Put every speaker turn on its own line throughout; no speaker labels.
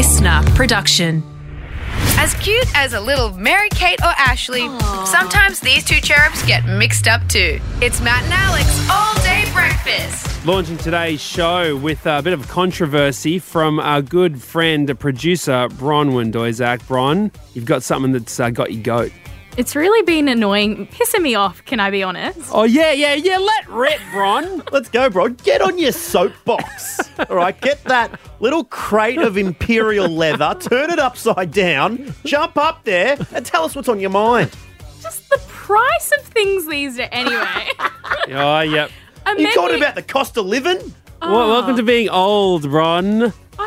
listener production.
As cute as a little Mary Kate or Ashley, sometimes these two cherubs get mixed up too. It's Matt and Alex all day breakfast.
Launching today's show with a bit of controversy from our good friend, the producer Bronwyn Doizak. Bron, you've got something that's uh, got you goat.
It's really been annoying, pissing me off, can I be honest?
Oh, yeah, yeah, yeah, let rip, Bron.
Let's go, bro. Get on your soapbox. All right, get that little crate of imperial leather, turn it upside down, jump up there, and tell us what's on your mind.
Just the price of things these days. Anyway.
oh, yep.
a
You
menu-
talking about the cost of living?
Well, welcome ah. to being old, Bron.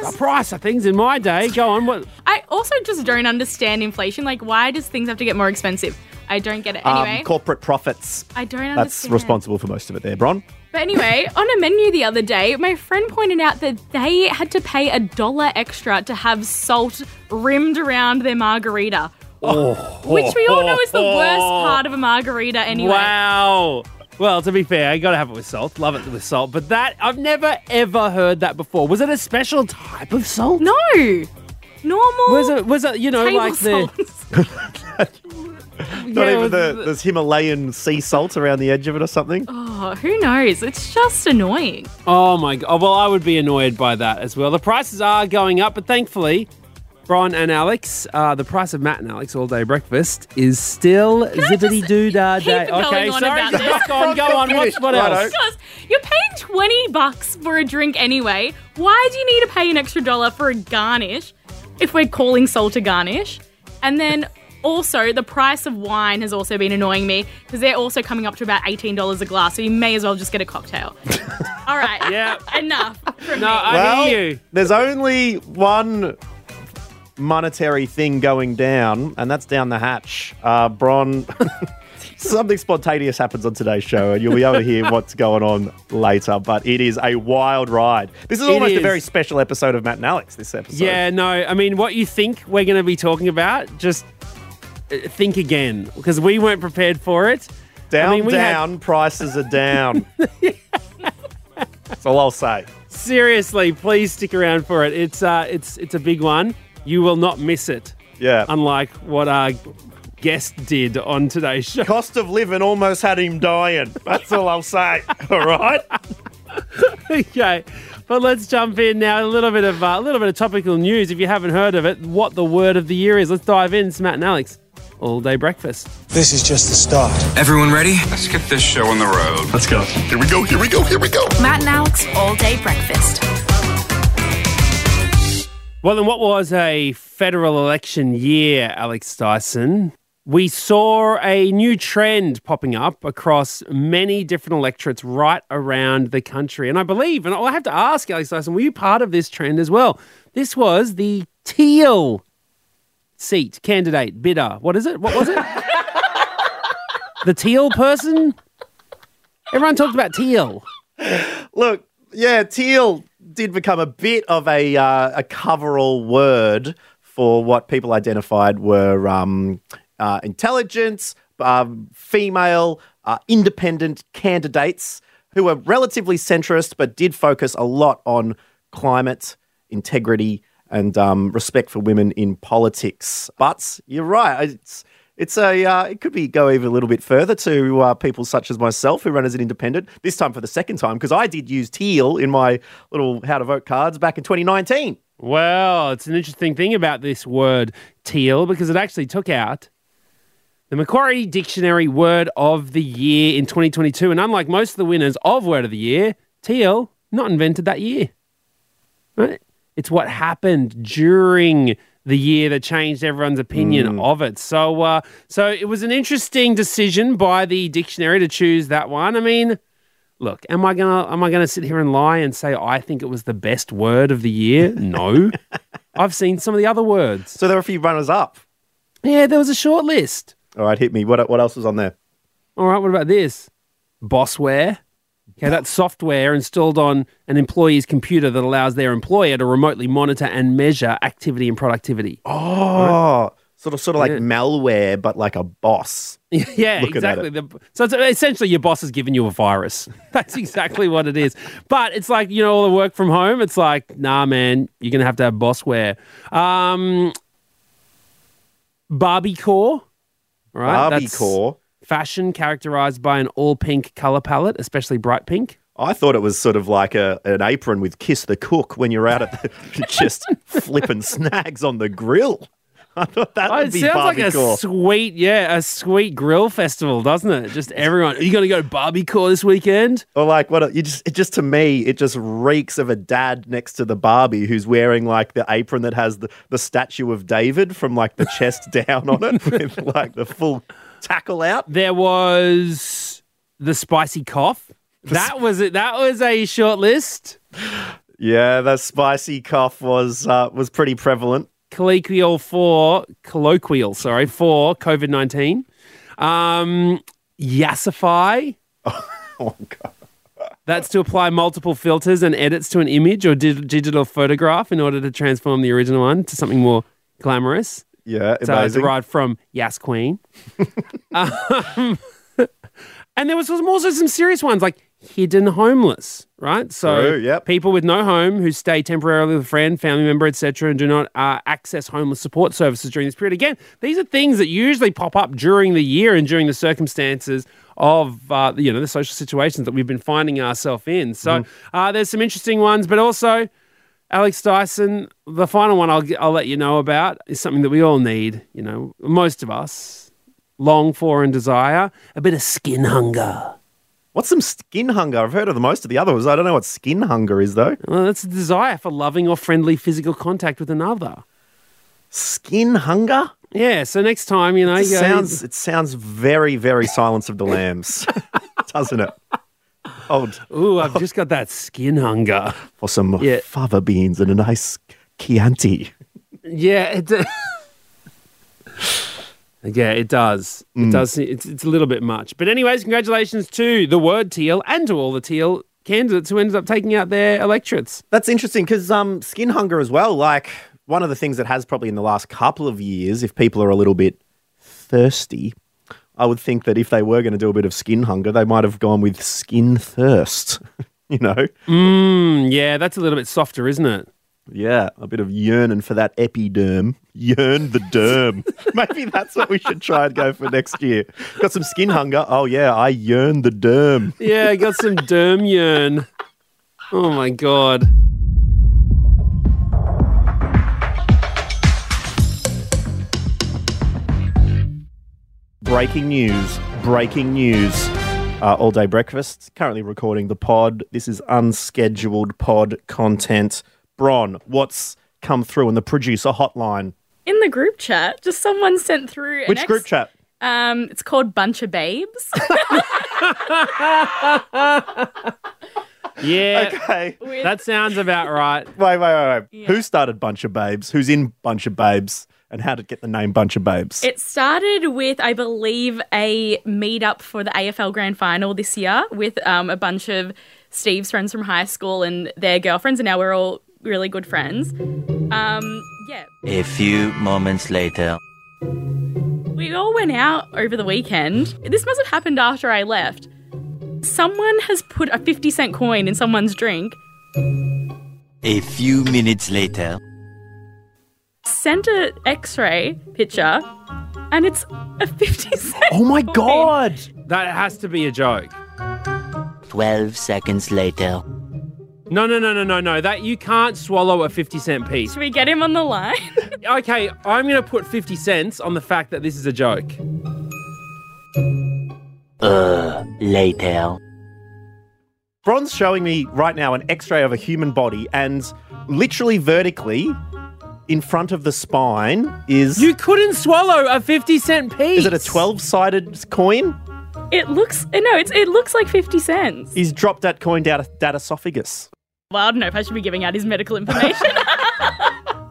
The price of things in my day. Go on. What?
I also just don't understand inflation. Like, why does things have to get more expensive? I don't get it. Anyway,
Um, corporate profits.
I don't understand.
That's responsible for most of it there, Bron.
But anyway, on a menu the other day, my friend pointed out that they had to pay a dollar extra to have salt rimmed around their margarita. Oh, Which we all know is the worst part of a margarita anyway.
Wow. Well, to be fair, you gotta have it with salt. Love it with salt. But that I've never ever heard that before. Was it a special type of salt?
No. Normal.
Was it? Was it? You know,
table
like the.
Not
Yeah,
even
was
the, there's Himalayan sea salt around the edge of it or something.
Oh, who knows? It's just annoying.
Oh my god. Well, I would be annoyed by that as well. The prices are going up, but thankfully, Bron and Alex, uh, the price of Matt and Alex all day breakfast is still zippity doo da day. Okay,
on
sorry.
about this?
Go on, go on. What, what
Righto.
else?
Because you're paying 20 bucks for a drink anyway. Why do you need to pay an extra dollar for a garnish if we're calling salt a garnish? And then also, the price of wine has also been annoying me because they're also coming up to about $18 a glass, so you may as well just get a cocktail. All right.
Yeah.
Enough from
No,
me.
I
well,
hear you.
there's only one monetary thing going down, and that's down the hatch. Uh, Bron, something spontaneous happens on today's show, and you'll be able to hear what's going on later. But it is a wild ride. This is
It
almost a very special episode of Matt and Alex. This episode,
Yeah, no, I mean, what you think we're going to be talking about, just uh, think again because we weren't prepared for it.
down,
I mean, we had-
down, prices are down. that's all I'll say.
Seriously, please stick around for it. It's uh, it's it's a big one. You will not miss it.
Yeah.
Unlike what our guest did on today's show.
Cost of living almost had him dying. That's all I'll say. All right.
okay, but let's jump in now. A little bit of uh, a little bit of topical news. If you haven't heard of it, what the word of the year is? Let's dive in. It's Matt and Alex, all day breakfast.
This is just the start.
Everyone ready? Let's get this show on the road.
Let's go. Here we go. Here we go. Here we go.
Matt and Alex all day breakfast.
Well, then, what was a federal election year, Alex Dyson, we saw a new trend popping up across many different electorates right around the country. And I believe, and I have to ask, Alex Dyson, were you part of this trend as well? This was the teal seat, candidate, bidder. What is it? What was it? the teal person? Everyone talked about teal.
Look, yeah, teal did become a bit of a uh, a coverall word for what people identified were um, uh, intelligence, um, female, uh, independent candidates who were relatively centrist, but did focus a lot on climate, integrity, and um, respect for women in politics. But you're right. It's it's a uh, it could be go even a little bit further to uh, people such as myself who run as an independent. This time for the second time because I did use teal in my little how to vote cards back in 2019.
Well, it's an interesting thing about this word teal because it actually took out the Macquarie Dictionary Word of the Year in 2022. And unlike most of the winners of Word of the Year, teal not invented that year. Right? It's what happened during the year that changed everyone's opinion of it. So, uh, so it was an interesting decision by the dictionary to choose that one. I mean, look, am I gonna am I gonna sit here and lie and say I think it was the best word of the year? No, I've seen some of the other words.
So there were a few runners up.
Yeah, there was a short list.
All right, hit me. What what else was on there?
All right, what about this? Bossware. Okay, that's software installed on an employee's computer that allows their employer to remotely monitor and measure activity and productivity.
Oh, Sort of, sort of like
Yeah.
malware, but like a boss.
Yeah, exactly. The, so it's essentially your boss has given you a virus. That's exactly what it is. But it's like, you know, all the work from home, it's like, nah, man, you're going to have to have bossware. Um, Barbie core. Right?
Barbie
that's
core.
Fashion characterized by an all pink color palette, especially bright pink.
I thought it was sort of like a an apron with "Kiss the Cook" when you're out at the just flipping snags on the grill. I thought that
Oh,
would
it
be
sounds like a sweet, yeah, a sweet grill festival, doesn't it? Just everyone. Are you going to go core this weekend?
Or like what? You just it just to me, it just reeks of a dad next to the Barbie who's wearing like the apron that has the, the statue of David from like the chest down on it with like the full tackle out.
There was the spicy cough. That was it. That was a short list.
Yeah, the spicy cough was uh, was pretty prevalent.
Colloquial for colloquial, sorry, for COVID nineteen. Um, Yassify.
Oh god.
That's to apply multiple filters and edits to an image or dig- digital photograph in order to transform the original one to something more glamorous.
Yeah,
So it's
amazing.
derived from Yas Queen. um, and there was some- also some serious ones like hidden homeless, right? So
True, yep.
people with no home who stay temporarily with a friend, family member, etc., and do not uh, access homeless support services during this period. Again, these are things that usually pop up during the year and during the circumstances of uh, you know the social situations that we've been finding ourselves in. So
Mm-hmm.
uh, there's some interesting ones, but also. Alex Dyson, the final one I'll, I'll let you know about is something that we all need, you know, most of us long for and desire a bit of skin hunger.
What's some skin hunger? I've heard of the most of the others. I don't know what skin hunger is though.
Well, that's a desire for loving or friendly physical contact with another.
Skin hunger?
Yeah, so next time, you know,
It
you go-
sounds it sounds very very Silence of the Lambs, doesn't it? Oh,
ooh, I've just got that skin hunger.
for some
Yeah.
fava beans and a nice Chianti.
Yeah, it. yeah, it does. It does. It's, it's a little bit much. But, anyways, congratulations to the word teal and to all the teal candidates who ended up taking out their electorates.
That's interesting because um, skin hunger as well. Like one of the things that has probably in the last couple of years, if people are a little bit thirsty, I would think that if they were going to do a bit of skin hunger, they might have gone with skin thirst. you know,
Mm, yeah, that's a little bit softer, isn't it?
Yeah, a bit of yearning for that epiderm. Yearn the derm. Maybe that's what we should try and go for next year. Got some skin hunger. Oh yeah, I yearn the derm.
Yeah, I got some derm yearn. Oh my god.
Breaking news. Breaking news. Uh, all day breakfast. Currently recording the pod. This is unscheduled pod content. Bron, what's come through in the producer hotline?
In the group chat, just someone sent through. an
Which
ex-
group chat?
Um, it's called Bunch of Babes.
Yeah,
Okay.
With-
that sounds about right.
Wait, wait, wait, wait.
Yeah.
Who started Bunch of Babes? Who's in Bunch of Babes? And how did it get the name Bunch of Babes?
It started with, I believe, a meetup for the AFL Grand Final this year with um, a bunch of Steve's friends from high school and their girlfriends, and now we're all really good friends. Um, yeah,
A few moments later.
we all went out over the weekend. This must have happened after I left. Someone has put a 50 cent coin in someone's drink,
A few minutes later.
sent a x ray picture, and it's a 50 cent
oh my
coin.
God.
That has to be a joke.
12 seconds later.
No, no, no, no, no, no. That you can't swallow a 50 cent piece.
Should we get him on the line?
Okay, I'm going to put 50 cents on the fact that this is a joke.
Uh, later.
Bron's showing me right now an x ray of a human body, and literally vertically in front of the spine is.
You couldn't swallow a 50 cent piece.
is it a 12 sided coin?
it looks no, it's it looks like 50 cents.
He's dropped that coin down that esophagus.
Well, I don't know if I should be giving out his medical information.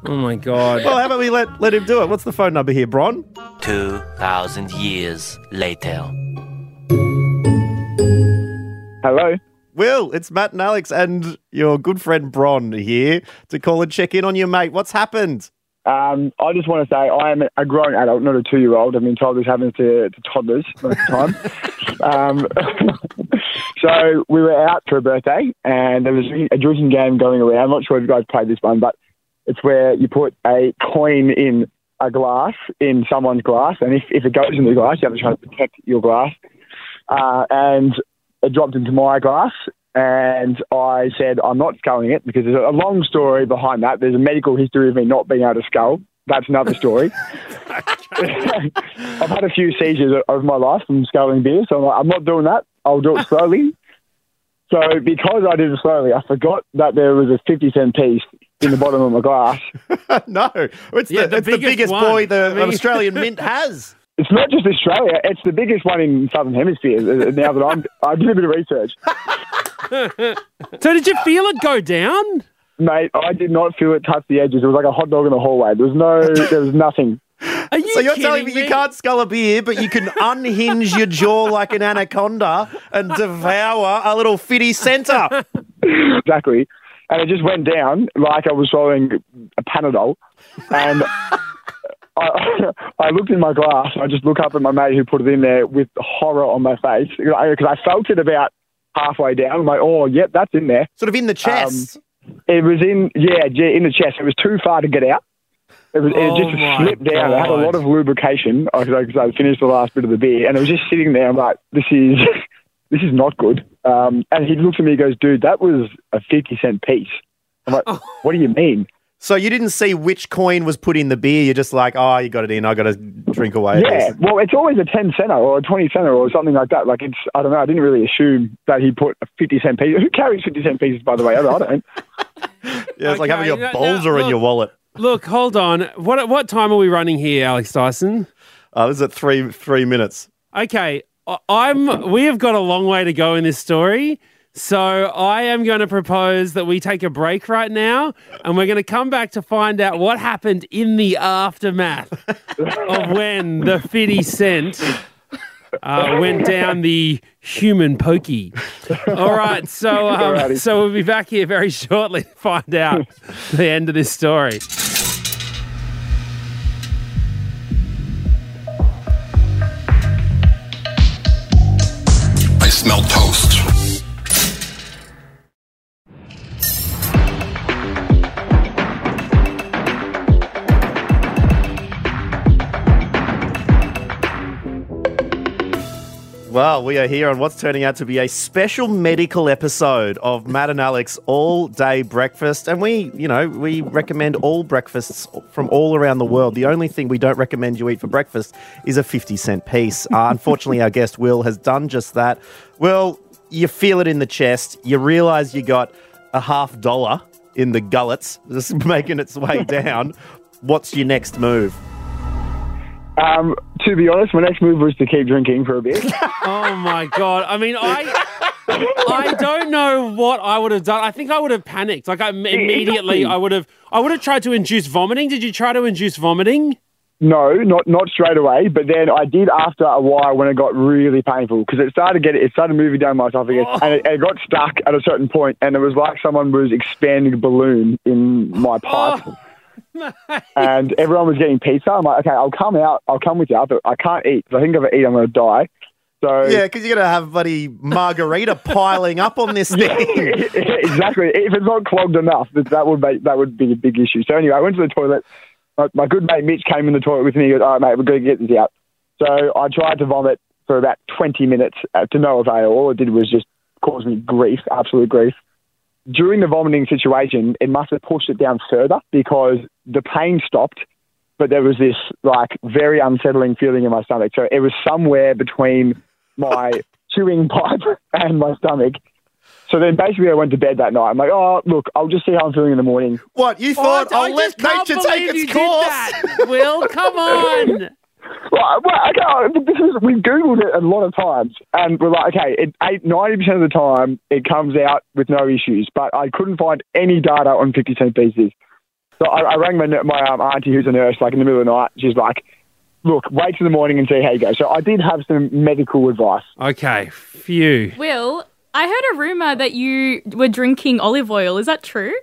Oh my god.
Well, how about we let, let him do it? What's the phone number here, Bron?
2,000 years later.
Hello.
Will, it's Matt and Alex and your good friend Bron here to call and check in on your mate. What's happened?
Um, I just want to say I am a grown adult, not a two-year-old. I've been told this happens to, to toddlers most of the time. um, so we were out for a birthday, and there was a drinking game going around. I'm not sure if you guys played this one, but it's where you put a coin in a glass in someone's glass, and if, if it goes in the glass, you have to try to protect your glass. Uh, and it dropped into my glass, and I said I'm not sculling it because there's a long story behind that. There's a medical history of me not being able to scull. That's another story. I've had a few seizures over my life from sculling beer, so I'm, like, I'm not doing that. I'll do it slowly. So because I did it slowly, I forgot that there was a 50 cent piece in the bottom of my glass.
no, it's,
Yeah,
the,
the
it's the
biggest
biggest
one.
boy the
I
Australian Mint has.
It's not just Australia; it's the biggest one in Southern Hemisphere. uh, Now that I'm, I did a bit of research,
So did you feel it go down?
mate. I did not feel it touch the edges. It was like a hot dog in the hallway. There was no, there was nothing.
Are you
So you're telling me you can't scull a beer, but you can unhinge your jaw like an anaconda and devour a little fitty centre.
exactly. And it just went down like I was swallowing a Panadol. And I, I looked in my glass. I just look up at my mate who put it in there with horror on my face because I felt it about halfway down. I'm like, oh, yep, that's in there.
Sort of in the chest.
It was in, yeah, in the chest. It was too far to get out. It was
Oh
it just slipped down. It had a lot of lubrication because I finished the last bit of the beer, and it was just sitting there. I'm like, this is this is not good. Um, and he looks at me and goes, dude, that was a fifty cent piece. I'm like, what do you mean?
So you didn't see which coin was put in the beer. You're just like, oh, you got it in. I got to drink away.
Yeah,
this.
well, it's always a ten center or a twenty center or something like that. Like it's, I don't know. I didn't really assume that he put a fifty cent piece. Who carries fifty cent pieces, by the way? I don't.
Yeah, it's like having
your
a
now-
boulder
now,
in your wallet.
Look, hold on. What what time are we running here, Alex Dyson?
Oh, this is at three three minutes.
Okay, I'm. We have got a long way to go in this story, so I am going to propose that we take a break right now, and we're going to come back to find out what happened in the aftermath of when the fifty cent uh, went down the human pokey. All right, so um, so we'll be back here very shortly to find out the end of this story.
Well, we are here on what's turning out to be a special medical episode of Matt and Alex All Day Breakfast. And we, you know, we recommend all breakfasts from all around the world. The only thing we don't recommend you eat for breakfast is a 50 cent piece. Uh, unfortunately, our guest Will has done just that. Well, you feel it in the chest, you realize you got a half dollar in the gullets, just making its way down. What's your next move?
Um, to be honest, my next move was to keep drinking for a bit.
Oh my god! I mean, I I don't know what I would have done. I think I would have panicked. Like I immediately, I would have I would have tried to induce vomiting. Did you try to induce vomiting?
No, not not straight away, but then I did after a while when it got really painful because it started getting it started moving down my esophagus and it, it got stuck at a certain point and it was like someone was expanding a balloon in my pipe. and everyone was getting pizza. I'm like, okay, I'll come out. I'll come with you, but I can't eat. 'cause I think if I eat, I'm going to die. So
Yeah, because you're going to have buddy margarita piling up on this thing.
exactly. If it's not clogged enough, that, that would make, that would be a big issue. So anyway, I went to the toilet. My, my good mate Mitch came in the toilet with me. He goes, "All right, mate, we're going to get this out." So I tried to vomit for about 20 minutes uh, to no avail. All it did was just cause me grief, absolute grief. During the vomiting situation, it must have pushed it down further because the pain stopped, but there was this like very unsettling feeling in my stomach. So it was somewhere between my chewing pipe and my stomach. So then basically I went to bed that night. I'm like, oh, look, I'll just see how I'm feeling in the morning.
What, you thought,
I
I'll let nature take its course?
that. Will, come on.
Well, well okay, this is, we've Googled it a lot of times, and we're like, okay, it, eight, 90% of the time it comes out with no issues, but I couldn't find any data on 50 cent pieces. So I, I rang my, my um, auntie who's a nurse, like in the middle of the night. She's like, look, wait till the morning and see how you go. So I did have some medical advice.
Okay, phew.
Will, I heard a rumor that you were drinking olive oil. Is that true?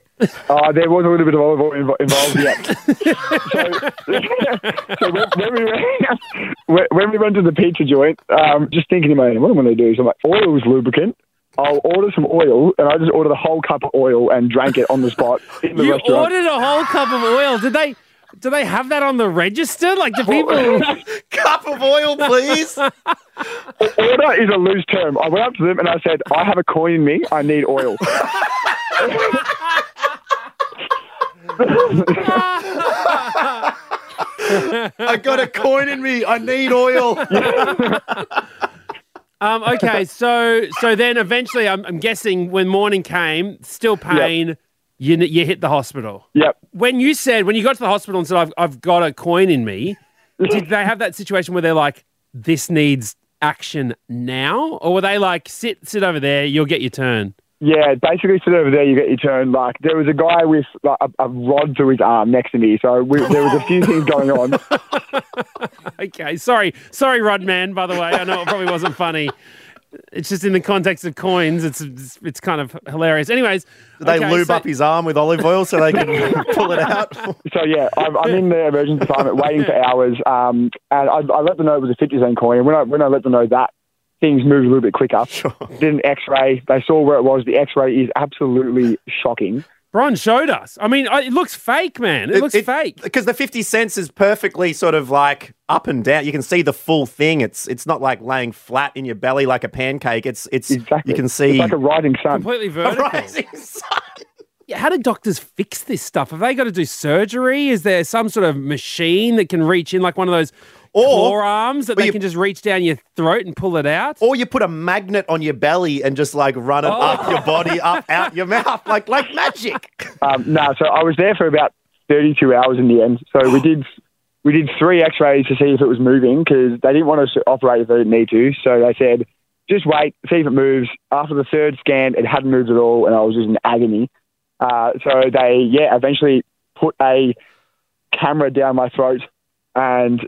Uh, there was a little bit of olive oil invo- involved, yeah. so, so when, when, we went, when- when we went to the pizza joint, um, just thinking in my head, what am I going to do? So I'm like, oil is lubricant. I'll order some oil, and I just ordered a whole cup of oil and drank it on the spot in the
You
restaurant.
ordered a whole cup of oil. Did they? Do they have that on the register? Like, do people?
Cup of oil, please.
Order is a loose term. I went up to them and I said, I have a coin in me. I need oil.
I got a coin in me. I need oil.
Um, okay, so so then eventually, I'm, I'm guessing when morning came, still pain, you you hit the hospital.
Yep.
When you said when you got to the hospital and said I've I've got a coin in me, did they have that situation where they're like, this needs action now, or were they like, sit sit over there, you'll get your turn?
Yeah, basically sit over there, you get your turn. Like there was a guy with like, a, a rod through his arm next to me, so we, there was a few things going on.
Okay, sorry, sorry, Rod man. By the way, I know it probably wasn't funny. It's just in the context of coins. It's it's, it's kind of hilarious. Anyways,
Did they
okay,
lube
so-
up his arm with olive oil so they can pull it out?
So yeah, I'm, I'm in the emergency department waiting for hours, um, and I, I let them know it was a 50 cent coin. And when I when I let them know that, things moved a little bit quicker. Sure. Did an X-ray. They saw where it was. The X-ray is absolutely shocking.
Bron showed us. I mean, it looks fake, man. It, looks fake.
because the 50 cents is perfectly sort of like up and down. You can see the full thing. It's it's not like laying flat in your belly like a pancake. It's it's
Exactly.
you can see
It's like a rising sun.
Completely vertical.
rising sun.
How do doctors fix this stuff? Have they got to do surgery? Is there some sort of machine that can reach in, like one of those
Or-
forearms that they
you-
can just reach down your throat and pull it out?
Or you put a magnet on your belly and just like run it up your body, up out your mouth, like like magic.
Um, no, so I was there for about 32 hours in the end. So we did we did three X-rays to see if it was moving because they didn't want us to operate if they didn't need to. So they said, just wait, see if it moves. After the third scan, it hadn't moved at all, and I was just in agony. Uh, so they, yeah, eventually put a camera down my throat and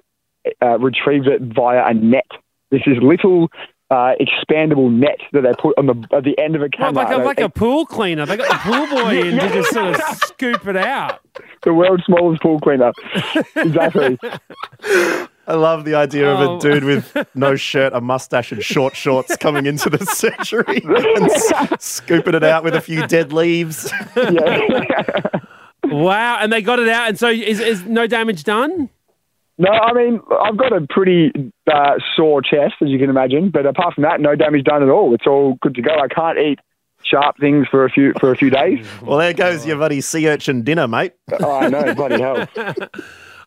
uh, retrieved it via a net. This is little uh, expandable net that they put on the at the end of a
What,
camera.
like a, like a pool cleaner. They got the pool boy in to just sort of scoop it out.
the world's smallest pool cleaner. exactly.
I love the idea
Oh.
of a dude with no shirt, a mustache, and short shorts coming into the surgery and s- scooping it out with a few dead leaves.
Yeah.
Wow, and they got it out. And so is, is no damage done?
No, I mean, I've got a pretty uh, sore chest, as you can imagine, but apart from that, no damage done at all. It's all good to go. I can't eat sharp things for a few for a few days.
Well, there goes your buddy sea urchin dinner, mate.
oh, I know, bloody hell.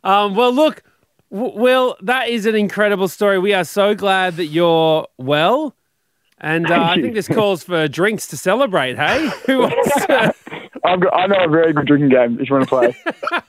Um, well, look, w- Will, that is an incredible story. We are so glad that you're well. And uh, I
you.
think this calls for drinks to celebrate, hey? Who wants to-
I've got, I know a very good drinking game if you want to play.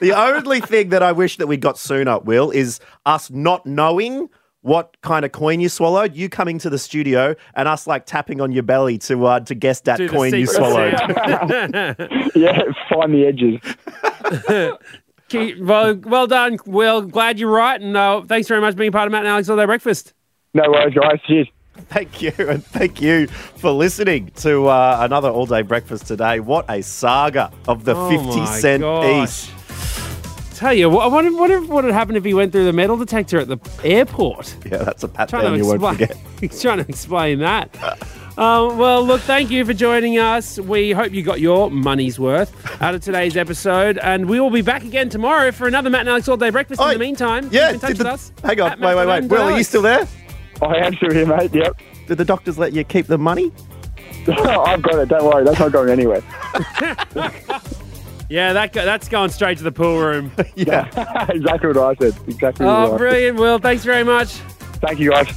The only thing that I wish that we'd got sooner, Will, is us not knowing what kind of coin you swallowed, you coming to the studio and us like tapping on your belly to uh, to guess that
do
coin you swallowed.
sound?
yeah, find the edges.
Keep- well, well done, Will. Glad you're right. And uh, thanks very much for being part of Matt and Alex All Day Breakfast.
No worries, guys. Cheers.
Thank you, and thank you for listening to uh, another all day breakfast today. What a saga of the
Oh
50 cent
gosh.
piece.
Tell you, what, I wonder, wonder what would happen if he went through the metal detector at the airport.
Yeah, that's a pat down you won't
explain.
forget.
He's trying to explain that. Um, well, look, thank you for joining us. We hope you got your money's worth out of today's episode, and we will be back again tomorrow for another Matt and Alex All Day Breakfast. In the meantime,
Yeah,
keep in touch with
the-
us.
hang on, wait, wait, wait. Will, are you still there?
Oh, I am still here, mate. Yep.
Did the doctors let you keep the money?
I've got it. Don't worry. That's not going anywhere.
Yeah, that go, that's going straight to the pool room.
Yeah.
exactly what I said. Exactly oh, what I
oh,
said.
brilliant, Will. Thanks very much.
Thank you, guys.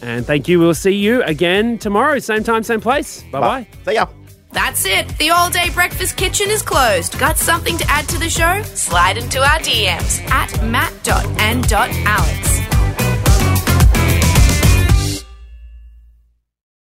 And thank you. We'll see you again tomorrow, same time, same place. Bye bye.
See ya.
That's it. The all day breakfast kitchen is closed. Got something to add to the show? Slide into our DMs at matt.and.alex.